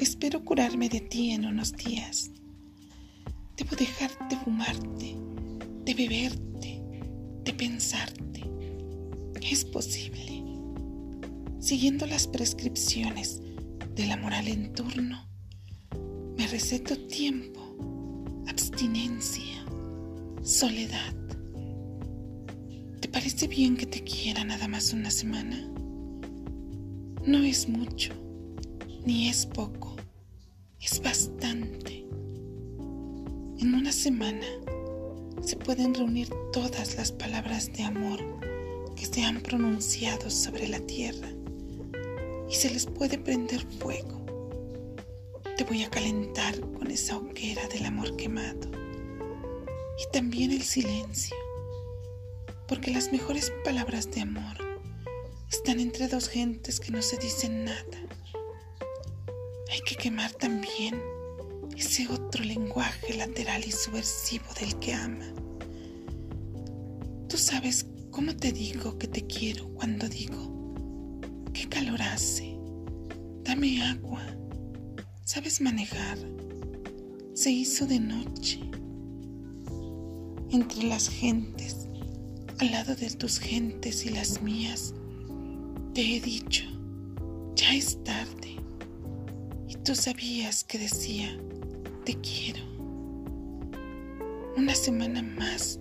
Espero curarme de ti en unos días. Debo dejar de fumarte, de beberte, de pensarte. Es posible. Siguiendo las prescripciones de la moral en turno, me receto tiempo, abstinencia, soledad. ¿Te parece bien que te quiera nada más una semana? No es mucho, ni es poco, es bastante. En una semana se pueden reunir todas las palabras de amor que se han pronunciado sobre la tierra y se les puede prender fuego. Te voy a calentar con esa hoguera del amor quemado y también el silencio, porque las mejores palabras de amor están entre dos gentes que no se dicen nada. Hay que quemar también ese otro lenguaje lateral y subversivo del que ama. Tú sabes cómo te digo que te quiero cuando digo, qué calor hace, dame agua, sabes manejar, se hizo de noche, entre las gentes, al lado de tus gentes y las mías, te he dicho, ya es tarde. Tú sabías que decía, te quiero. Una semana más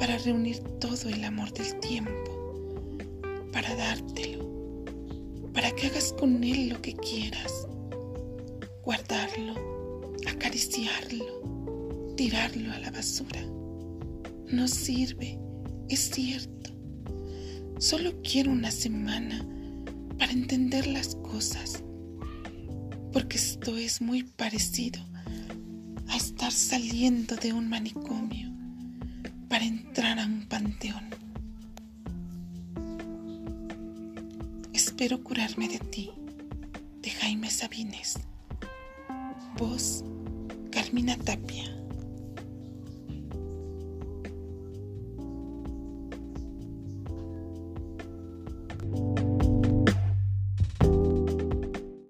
para reunir todo el amor del tiempo, para dártelo, para que hagas con él lo que quieras, guardarlo, acariciarlo, tirarlo a la basura. No sirve, es cierto. Solo quiero una semana para entender las cosas, porque esto es muy parecido a estar saliendo de un manicomio para entrar a un panteón. Espero curarme de ti, de Jaime Sabines. Voz, Carmina Tapia.